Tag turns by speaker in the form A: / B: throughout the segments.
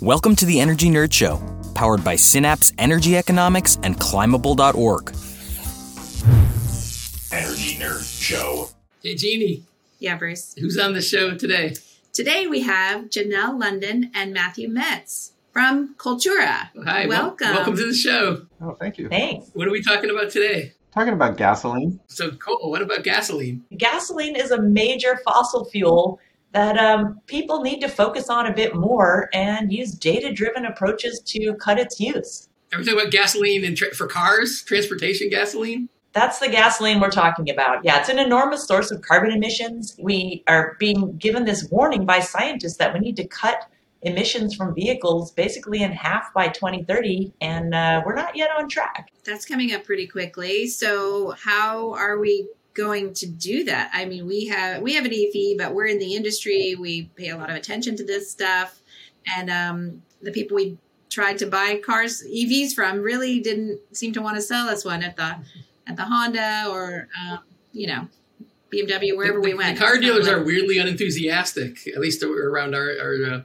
A: Welcome to the Energy Nerd Show, powered by Synapse Energy Economics and Climable.org.
B: Energy Nerd Show.
C: Hey, Jeannie,
D: Yeah, Bruce.
C: who's on the show today?
D: Today we have Janelle London and Matthew Metz from Coltura.
C: Hi, wel-
D: Welcome.
C: welcome to the show.
E: Oh, thank you.
F: Thanks.
C: What are we talking about today?
E: Talking about gasoline.
C: So, Cole, what about gasoline?
F: Gasoline is a major fossil fuel that um, people need to focus on a bit more and use data driven approaches to cut its use.
C: Are we talking about gasoline in tra- for cars, transportation gasoline?
F: That's the gasoline we're talking about. Yeah, it's an enormous source of carbon emissions. We are being given this warning by scientists that we need to cut emissions from vehicles basically in half by 2030, and uh, we're not yet on track.
D: That's coming up pretty quickly. So how are we going to do that? I mean, we have we have an EV, but we're in the industry. We pay a lot of attention to this stuff, and um, the people we tried to buy cars EVs from really didn't seem to want to sell us one at the at the Honda or um, you know BMW wherever
C: the,
D: we went.
C: The car dealers
D: like-
C: are weirdly unenthusiastic, at least around our, our uh,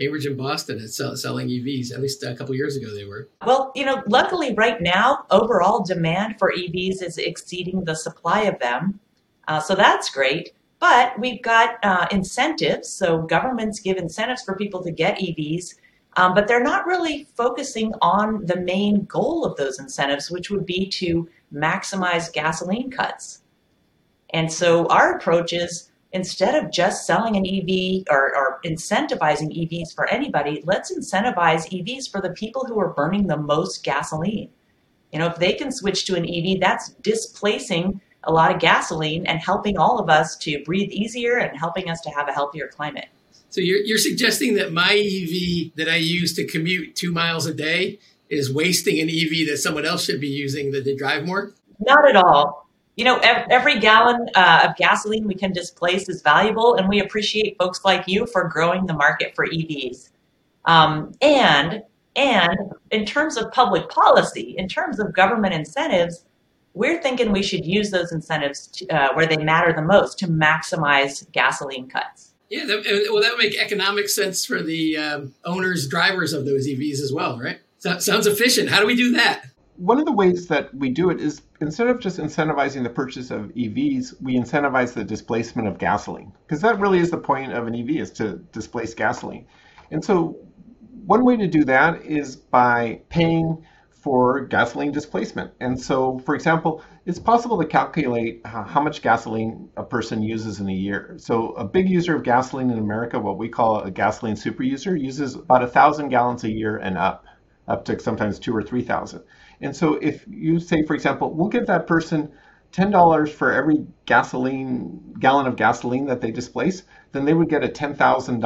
C: Cambridge and Boston at sell, selling EVs. At least a couple years ago they were.
F: Well, you know, luckily right now, overall demand for EVs is exceeding the supply of them. Uh, so that's great. But we've got uh, incentives. So governments give incentives for people to get EVs, um, but they're not really focusing on the main goal of those incentives, which would be to maximize gasoline cuts. And so our approach is instead of just selling an EV or, or incentivizing EVs for anybody, let's incentivize EVs for the people who are burning the most gasoline. You know, if they can switch to an EV, that's displacing a lot of gasoline and helping all of us to breathe easier and helping us to have a healthier climate.
C: So you're, you're suggesting that my EV that I use to commute two miles a day is wasting an EV that someone else should be using that they drive more?
F: Not at all. You know, ev- every gallon uh, of gasoline we can displace is valuable, and we appreciate folks like you for growing the market for EVs. Um, and and in terms of public policy, in terms of government incentives, we're thinking we should use those incentives to, uh, where they matter the most to maximize gasoline cuts.
C: Yeah, that, well, that would make economic sense for the um, owners, drivers of those EVs as well, right? So, sounds efficient. How do we do that?
E: One of the ways that we do it is instead of just incentivizing the purchase of EVs, we incentivize the displacement of gasoline because that really is the point of an EV is to displace gasoline. And so one way to do that is by paying for gasoline displacement. And so, for example, it's possible to calculate how much gasoline a person uses in a year. So, a big user of gasoline in America, what we call a gasoline super user, uses about thousand gallons a year and up, up to sometimes two or three thousand. And so, if you say, for example, we'll give that person ten dollars for every gasoline gallon of gasoline that they displace, then they would get a ten thousand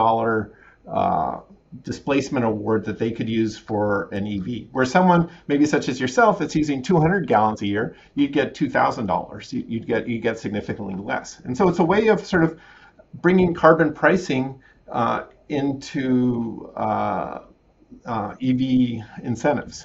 E: uh, displacement award that they could use for an EV. Where someone maybe such as yourself that's using 200 gallons a year, you'd get $2,000. You- You'd get you get significantly less. And so it's a way of sort of bringing carbon pricing uh, into uh, uh, EV incentives.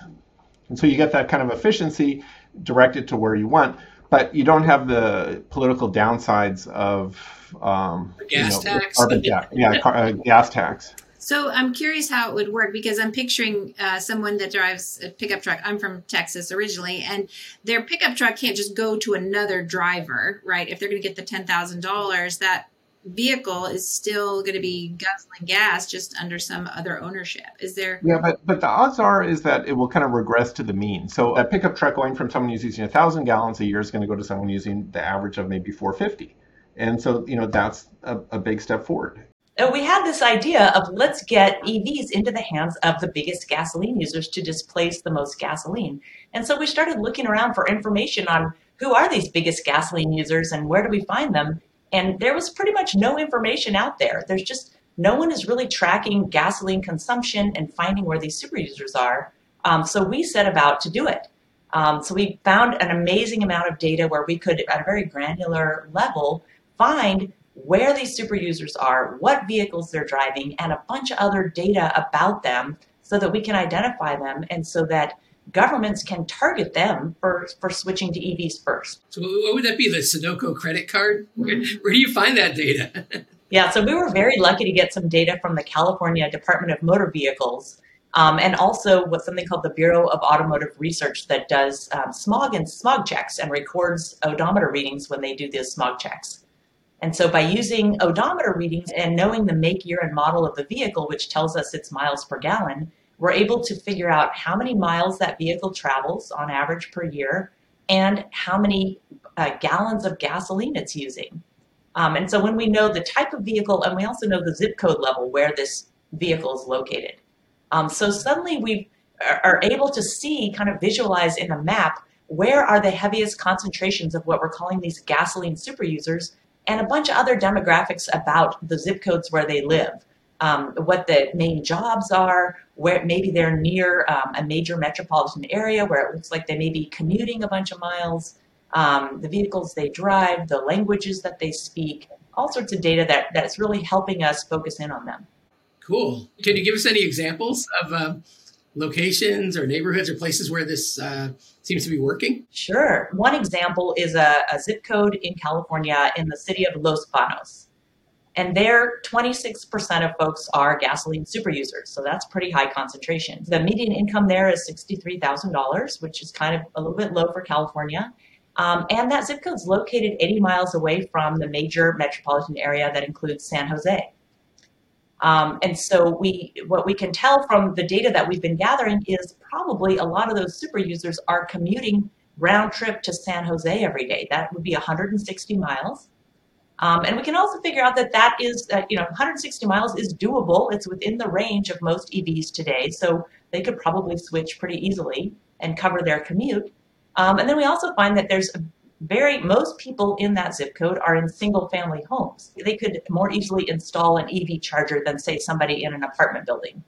E: And so you get that kind of efficiency directed to where you want, but you don't have the political downsides of um,
C: Gas tax?
E: carbon tax, yeah, car, uh, gas tax.
D: So I'm curious how it would work because I'm picturing uh, someone that drives a pickup truck. I'm from Texas originally, and their pickup truck can't just go to another driver, right? If they're going to get the ten thousand dollars, that vehicle is still going to be guzzling gas just under some other ownership. Is there?
E: Yeah, but but the odds are is that it will kind of regress to the mean. So a pickup truck going from someone who's using a thousand gallons a year is going to go to someone using the average of maybe 450, and so you know that's a, a big step forward.
F: And we had this idea of let's get EVs into the hands of the biggest gasoline users to displace the most gasoline. And so we started looking around for information on who are these biggest gasoline users and where do we find them. And there was pretty much no information out there. There's just no one is really tracking gasoline consumption and finding where these super users are. Um, so we set about to do it. Um, so we found an amazing amount of data where we could, at a very granular level, find where these super users are, what vehicles they're driving, and a bunch of other data about them so that we can identify them and so that governments can target them for, for switching to EVs first.
C: So what would that be? The Sunoco credit card? Where, where do you find that data?
F: Yeah, so we were very lucky to get some data from the California Department of Motor Vehicles um, and also what's something called the Bureau of Automotive Research that does um, smog and smog checks and records odometer readings when they do those smog checks. And so by using odometer readings and knowing the make, year, and model of the vehicle, which tells us its miles per gallon, we're able to figure out how many miles that vehicle travels on average per year and how many uh, gallons of gasoline it's using. Um, and so when we know the type of vehicle and we also know the zip code level where this vehicle is located. Um, so suddenly we are able to see, kind of visualize in a map, where are the heaviest concentrations of what we're calling these gasoline super users and a bunch of other demographics about the zip codes where they live. Um, what the main jobs are, where maybe they're near um, a major metropolitan area where it looks like they may be commuting a bunch of miles, um, the vehicles they drive, the languages that they speak, all sorts of data that, that's really helping us focus in on them.
C: Cool. Can you give us any examples of uh, locations or neighborhoods or places where this uh, seems to be working?
F: Sure. One example is a, a zip code in California in the city of Los Banos. And there, 26% of folks are gasoline super users. So that's pretty high concentration. The median income there is $63,000, which is kind of a little bit low for California. Um, and that zip code is located 80 miles away from the major metropolitan area that includes San Jose. Um, and so we, what we can tell from the data that we've been gathering is probably a lot of those super users are commuting round trip to San Jose every day. That would be 160 miles. Um, and we can also figure out that that is, uh, you know, 160 miles is doable. It's within the range of most EVs today. So they could probably switch pretty easily and cover their commute. Um, and then we also find that there's very most people in that zip code are in single family homes. They could more easily install an EV charger than say somebody in an apartment building.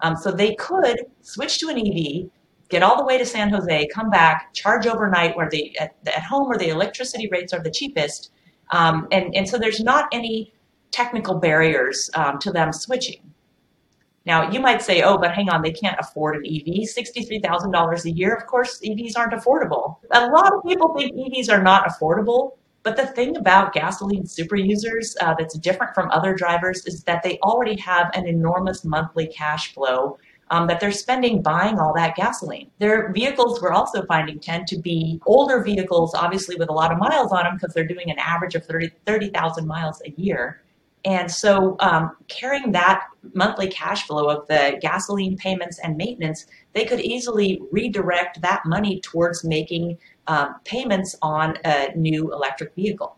F: Um, so they could switch to an EV, get all the way to San Jose, come back, charge overnight where they at, at home where the electricity rates are the cheapest, um, and and so there's not any technical barriers um, to them switching. Now, you might say, oh, but hang on, they can't afford an EV. $63,000 a year, of course, EVs aren't affordable. A lot of people think EVs are not affordable. But the thing about gasoline super users uh, that's different from other drivers is that they already have an enormous monthly cash flow um, that they're spending buying all that gasoline. Their vehicles, we're also finding, tend to be older vehicles, obviously with a lot of miles on them because they're doing an average of 30,000 30, miles a year. And so um, carrying that monthly cash flow of the gasoline payments and maintenance, they could easily redirect that money towards making um, payments on a new electric vehicle.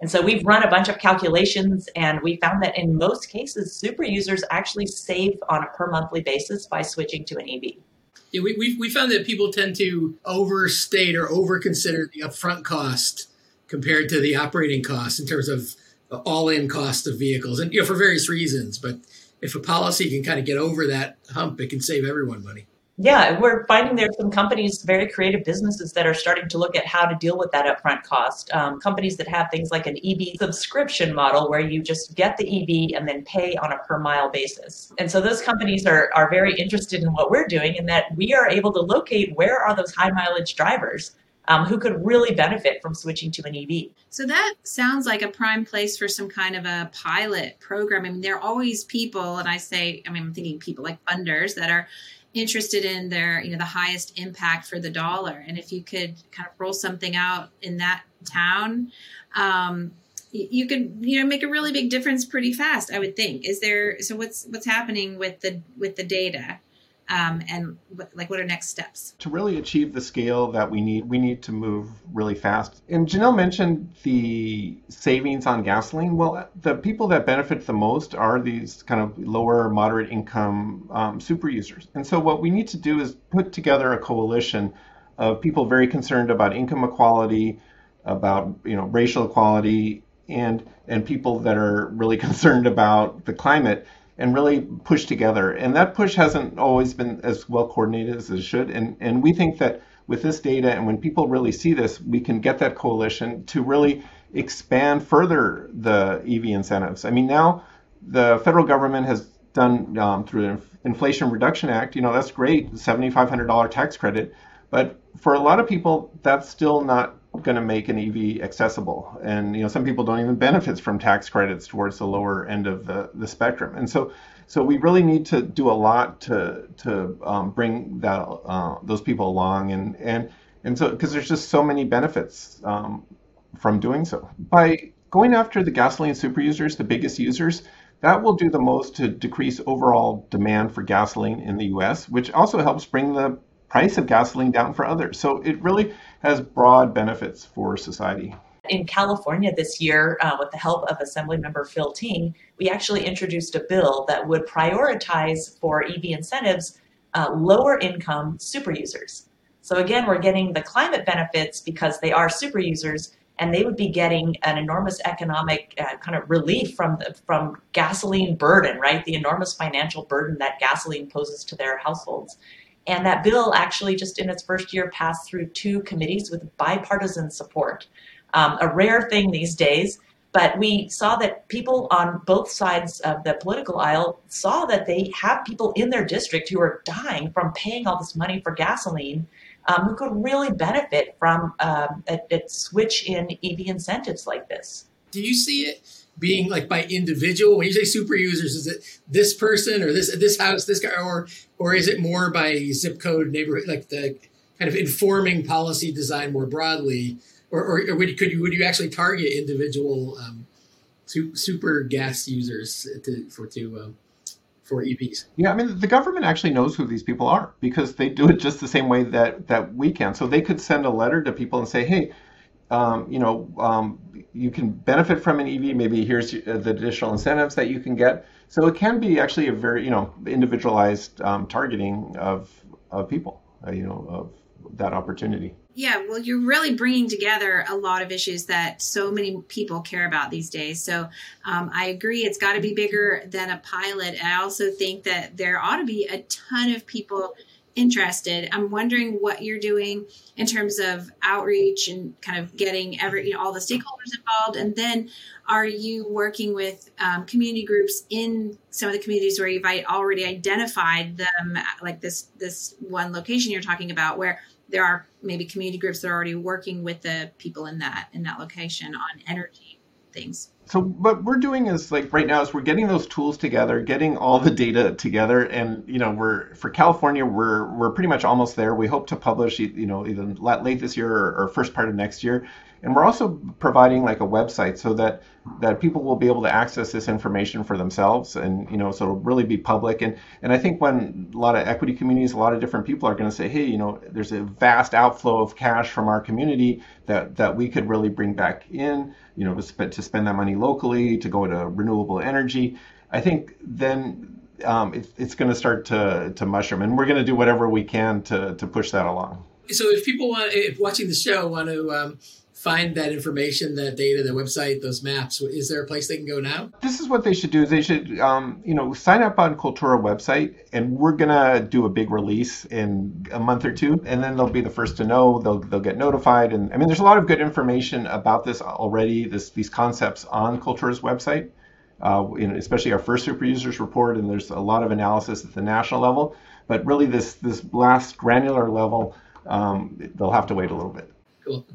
F: And so we've run a bunch of calculations and we found that in most cases, super users actually save on a per monthly basis by switching to an EV.
C: Yeah, we, we, we found that people tend to overstate or overconsider the upfront cost compared to the operating cost in terms of all-in cost of vehicles, and you know for various reasons. But if a policy can kind of get over that hump, it can save everyone money.
F: Yeah, we're finding there's some companies, very creative businesses that are starting to look at how to deal with that upfront cost. Um, companies that have things like an EV subscription model where you just get the EV and then pay on a per mile basis. And so those companies are, are very interested in what we're doing in that we are able to locate where are those high mileage drivers um, who could really benefit from switching to an EV.
D: So that sounds like a prime place for some kind of a pilot program. I mean, there are always people, and I say, I mean, I'm thinking people like funders that are interested in their, you know, the highest impact for the dollar. And if you could kind of roll something out in that town, um, you could you know make a really big difference pretty fast i would think is there so what's what's happening with the with the data um, and what, like what are next steps?
E: To really achieve the scale that we need we need to move really fast. And janelle mentioned the savings on gasoline. Well the people that benefit the most are these kind of lower moderate income um, super users. And so what we need to do is put together a coalition of people very concerned about income equality about you know racial equality and and people that are really concerned about the climate and really push together. And that push hasn't always been as well coordinated as it should. And, and we think that with this data and when people really see this, we can get that coalition to really expand further the EV incentives. I mean, now the federal government has done um, through the Inflation Reduction Act, you know, that's great, $7,500 tax credit. But for a lot of people, that's still not going to make an EV accessible. And you know, some people don't even benefit from tax credits towards the lower end of the, the spectrum. And so, so we really need to do a lot to to um, bring that uh, those people along. And and and so because there's just so many benefits um, from doing so by going after the gasoline super users, the biggest users. That will do the most to decrease overall demand for gasoline in the US, which also helps bring the price of gasoline down for others. So it really has broad benefits for society.
F: In California this year, uh, with the help of Assemblymember Phil Ting, we actually introduced a bill that would prioritize for EV incentives uh, lower income super users. So again, we're getting the climate benefits because they are super users, and they would be getting an enormous economic uh, kind of relief from the, from gasoline burden, right? The enormous financial burden that gasoline poses to their households. And that bill actually, just in its first year, passed through two committees with bipartisan support. Um, a rare thing these days, but we saw that people on both sides of the political aisle saw that they have people in their district who are dying from paying all this money for gasoline um, who could really benefit from um, a, a switch in EV incentives like this.
C: Do you see it being like by individual? When you say super users, is it this person or this this house, this guy, or or is it more by zip code, neighborhood, like the kind of informing policy design more broadly, or, or, or would, could you would you actually target individual um, super gas users to, for to um, for EVs?
E: Yeah, I mean the government actually knows who these people are because they do it just the same way that that we can. So they could send a letter to people and say, hey. Um, you know, um, you can benefit from an EV. Maybe here's the additional incentives that you can get. So it can be actually a very, you know, individualized um, targeting of of people, uh, you know, of that opportunity.
D: Yeah, well, you're really bringing together a lot of issues that so many people care about these days. So um, I agree, it's got to be bigger than a pilot. I also think that there ought to be a ton of people interested. I'm wondering what you're doing in terms of outreach and kind of getting every you know, all the stakeholders involved, and then are you working with um, community groups in some of the communities where you've already identified them, like this this one location you're talking about, where there are maybe community groups that are already working with the people in that in that location on energy things?
E: so what we're doing is like right now is we're getting those tools together, getting all the data together, and you know we're for California we're we're pretty much almost there. We hope to publish you know either late this year or, or first part of next year, and we're also providing like a website so that that people will be able to access this information for themselves, and you know so it'll really be public. And and I think when a lot of equity communities, a lot of different people are going to say, hey, you know, there's a vast outflow of cash from our community that that we could really bring back in you know, to spend, that money locally, to go to renewable energy, I think then um, it, it's going to start to, to mushroom. And we're going to do whatever we can to, to push that along.
C: So if people want, if watching the show want to um, find that information, that data, the website, those maps? Is there a place they can go now?
E: This is what they should do. Is they should, um, you know, sign up on Coltura website, and we're gonna do a big release in a month or two, and then they'll be the first to know. They'll they'll get notified, and I mean, there's a lot of good information about this already. This these concepts on Coltura's website. Uh, in, especially our first super users report, and there's a lot of analysis at the national level. But really, this this last granular level, um, they'll have to wait a little bit.
C: Cool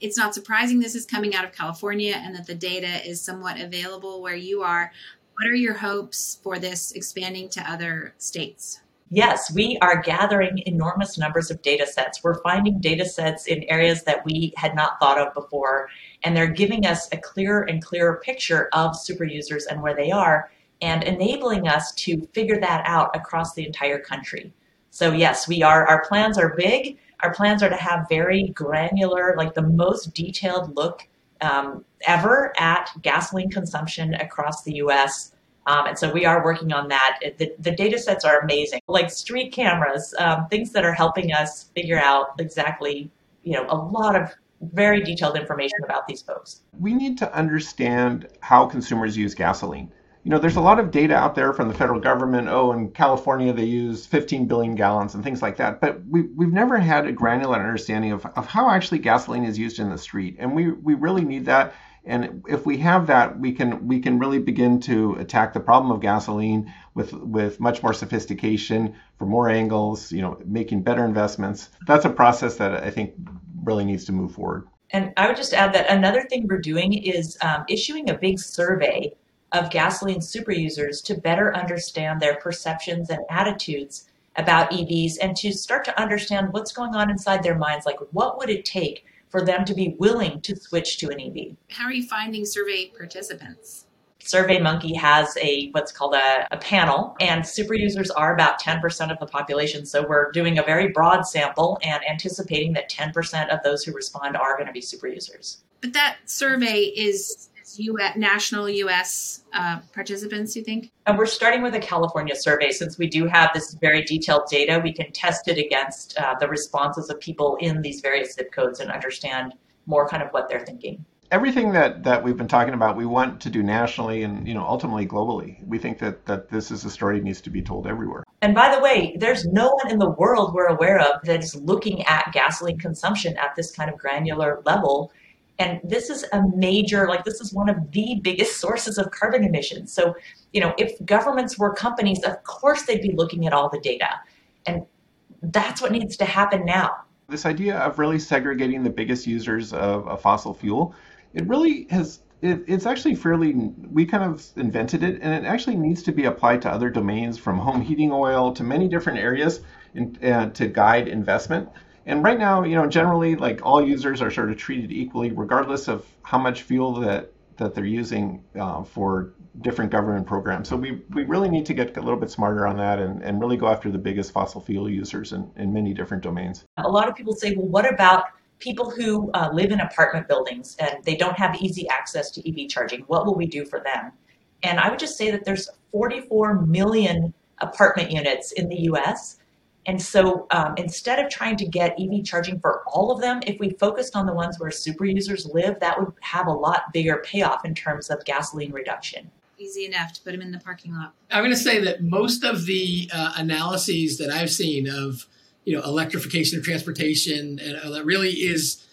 D: it's not surprising this is coming out of California and that the data is somewhat available where you are. What are your hopes for this expanding to other states?
F: Yes, we are gathering enormous numbers of data sets. We're finding data sets in areas that we had not thought of before, and they're giving us a clearer and clearer picture of super users and where they are, and enabling us to figure that out across the entire country. So yes, we are our plans are big our plans are to have very granular, like the most detailed look um, ever at gasoline consumption across the US. Um, and so we are working on that. The, the data sets are amazing, like street cameras, um, things that are helping us figure out exactly, you know, a lot of very detailed information about these folks.
E: We need to understand how consumers use gasoline you know, there's a lot of data out there from the federal government. Oh, in California, they use 15 billion gallons and things like that. But we, we've never had a granular understanding of, of how actually gasoline is used in the street. And we, we really need that. And if we have that, we can we can really begin to attack the problem of gasoline with with much more sophistication, for more angles, you know, making better investments. That's a process that I think really needs to move forward.
F: And I would just add that another thing we're doing is um, issuing a big survey of gasoline super users to better understand their perceptions and attitudes about EVs and to start to understand what's going on inside their minds. Like, what would it take for them to be willing to switch to an EV?
D: How are you finding survey participants?
F: SurveyMonkey has a what's called a, a, panel, and super users are about 10% of the population. So we're doing a very broad sample and anticipating that 10% of those who respond are going to be super users.
D: But that survey is US, national US uh, participants, you think?
F: And we're starting with a California survey since we do have this very detailed data. We can test it against uh, the responses of people in these various zip codes and understand more kind of what they're thinking
E: everything that, that we've been talking about, we want to do nationally and you know ultimately globally. We think that that this is a story that needs to be told everywhere.
F: And by the way, there's no one in the world we're aware of that is looking at gasoline consumption at this kind of granular level. And this is a major, like this is one of the biggest sources of carbon emissions. So, you know, if governments were companies, of course they'd be looking at all the data. And that's what needs to happen now.
E: This idea of really segregating the biggest users of a fossil fuel it really has it, it's actually fairly we kind of invented it and it actually needs to be applied to other domains from home heating oil to many different areas in, uh, to guide investment and right now you know generally like all users are sort of treated equally regardless of how much fuel that that they're using uh, for different government programs. So we, we really need to get a little bit smarter on that and, and really go after the biggest fossil fuel users in, in many different domains.
F: A lot of people say, well, what about people who uh, live in apartment buildings and they don't have easy access to EV charging. What will we do for them? And I would just say that there's 44 million apartment units in the US. And so um, instead of trying to get EV charging for all of them, if we focused on the ones where super users live, that would have a lot bigger payoff in terms of gasoline reduction.
D: Easy enough to put them in the parking lot.
C: I'm going to say that most of the uh, analyses that I've seen of you know electrification of transportation, and uh, that really is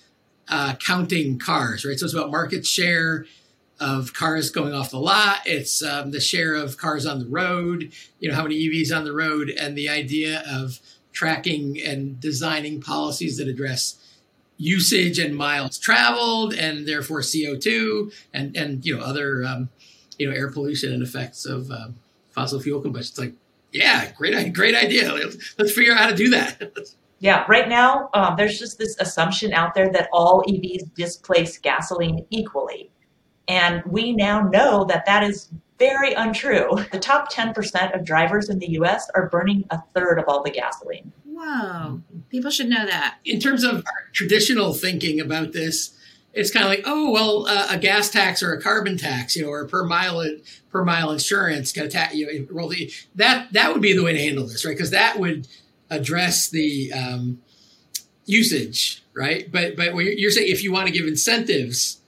C: uh, counting cars, right? So it's about market share of cars going off the lot. It's um, the share of cars on the road. You know how many EVs on the road, and the idea of tracking and designing policies that address usage and miles traveled, and therefore CO two and and you know other um, you know air pollution and effects of um, fossil fuel combustion. It's like yeah, great, great idea. Let's figure out how to do that.
F: yeah, right now um, there's just this assumption out there that all EVs displace gasoline equally, and we now know that that is very untrue. The top 10% of drivers in the U.S. are burning a third of all the gasoline.
D: Whoa, people should know that.
C: In terms of traditional thinking about this, it's kind of like, oh well, uh, a gas tax or a carbon tax, you know, or per mile per mile insurance, kind of ta- you know, roll the, that that would be the way to handle this, right? Because that would address the um, usage, right? But but you're saying if you want to give incentives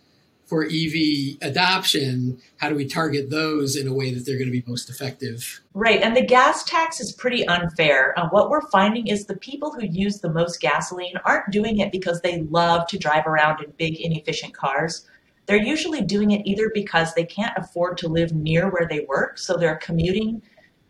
C: for EV adoption, how do we target those in a way that they're going to be most effective?
F: Right. And the gas tax is pretty unfair. Uh, what we're finding is the people who use the most gasoline aren't doing it because they love to drive around in big, inefficient cars. They're usually doing it either because they can't afford to live near where they work, so they're commuting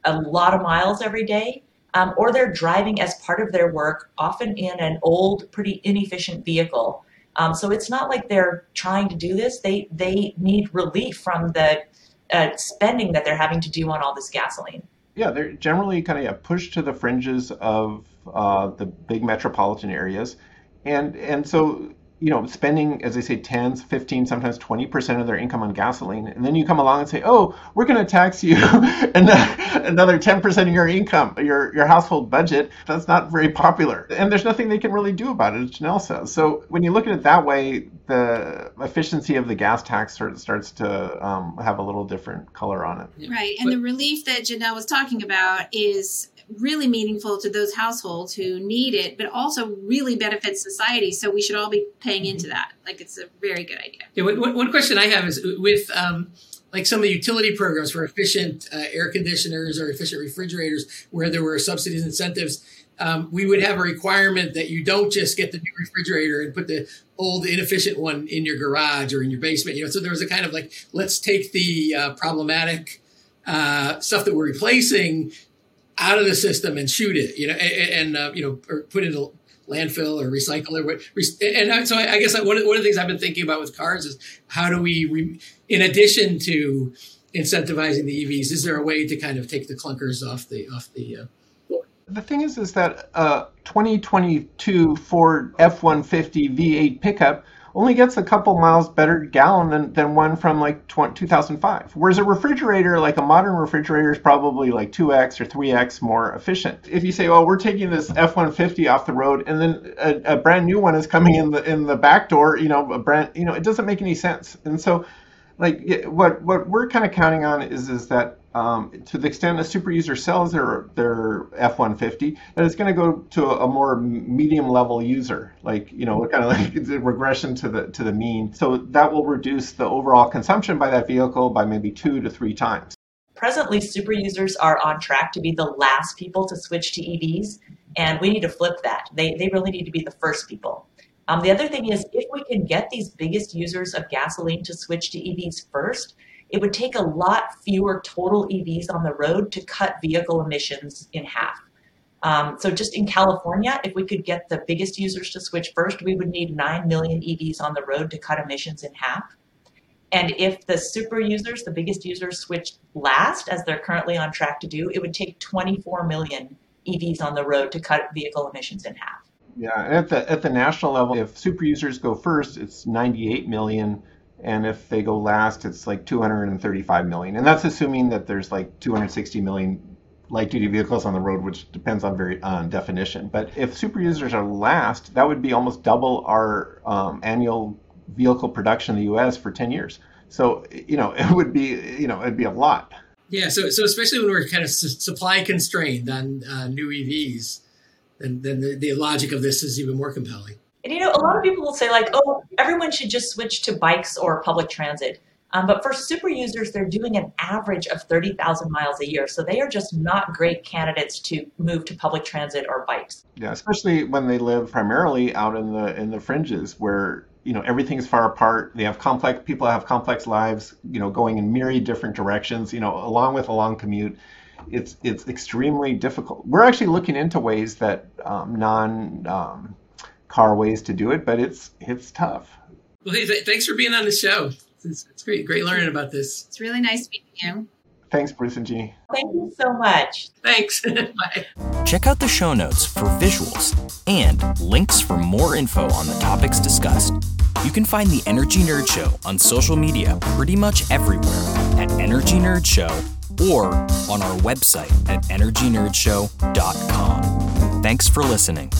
F: a lot of miles every day, um, or they're driving as part of their work, often in an old, pretty inefficient vehicle. Um, so it's not like they're trying to do this. They they need relief from the uh, spending that they're having to do on all this gasoline.
E: Yeah, they're generally kind of yeah, pushed to the fringes of uh, the big metropolitan areas, and and so you know, spending, as they say, 10, 15, sometimes 20% of their income on gasoline. And then you come along and say, oh, we're going to tax you another 10% of your income, your, your household budget. That's not very popular. And there's nothing they can really do about it, as Janelle says. So when you look at it that way, the efficiency of the gas tax sort of starts to um, have a little different color on it.
D: Right. And but, the relief that Janelle was talking about is really meaningful to those households who need it, but also really benefits society. So we should all be paying into that. Like it's a very good idea.
C: Yeah, one, one question I have is with um, like some of the utility programs for efficient uh, air conditioners or efficient refrigerators, where there were subsidies incentives. Um, we would have a requirement that you don't just get the new refrigerator and put the old inefficient one in your garage or in your basement. You know, so there was a kind of like let's take the uh, problematic uh, stuff that we're replacing out of the system and shoot it, you know, and, and uh, you know, or put it a landfill or recycle it. And so I guess one of, one of the things I've been thinking about with cars is how do we, re, in addition to incentivizing the EVs, is there a way to kind of take the clunkers off the off the uh,
E: the thing is, is that uh, 2022 Ford F-150 V8 pickup only gets a couple miles better gallon than, than one from like 2005. Whereas a refrigerator, like a modern refrigerator, is probably like 2x or 3x more efficient. If you say, well, we're taking this F-150 off the road and then a, a brand new one is coming in the in the back door, you know, a brand, you know, it doesn't make any sense. And so, like, what what we're kind of counting on is is that um, to the extent a super user sells their their F-150, that it's going to go to a, more medium level user, like you know, kind of like a regression to the to the mean. So that will reduce the overall consumption by that vehicle by maybe two to three times.
F: Presently, super users are on track to be the last people to switch to EVs, and we need to flip that. They they really need to be the first people. Um, the other thing is, if we can get these biggest users of gasoline to switch to EVs first, it would take a lot fewer total EVs on the road to cut vehicle emissions in half. Um, so just in California, if we could get the biggest users to switch first, we would need 9 million EVs on the road to cut emissions in half. And if the super users, the biggest users, switch last, as they're currently on track to do, it would take 24 million EVs on the road to cut vehicle emissions in half.
E: Yeah, at the at the national level, if super users go first, it's 98 million and if they go last, it's like 235 million, and that's assuming that there's like 260 million light duty vehicles on the road, which depends on very on definition. But if super users are last, that would be almost double our um, annual vehicle production in the U.S. for 10 years. So you know it would be you know it'd be a lot.
C: Yeah. So so especially when we're kind of su- supply constrained on uh, new EVs, then then the, the logic of this is even more compelling.
F: And you know, a lot of people will say like, "Oh, everyone should just switch to bikes or public transit." Um, but for super users, they're doing an average of 30,000 miles a year. So they are just not great candidates to move to public transit or bikes.
E: Yeah, especially when they live primarily out in the in the fringes where you know everything's far apart. They have complex people have complex lives, you know, going in myriad different directions, you know, along with a long commute. It's it's extremely difficult. We're actually looking into ways that um, non um, car ways to do it, but it's it's tough.
C: Well, hey, th- thanks for being on the show. It's, it's, great, great learning about this.
D: It's really nice meeting you.
E: Thanks, Bruce and G.
F: Thank you so much.
C: Thanks. Bye.
A: Check out the show notes for visuals and links for more info on the topics discussed. You can find the Energy Nerd Show on social media pretty much everywhere at Energy Nerd Show or on our website at energynerdshow.com. Thanks for listening.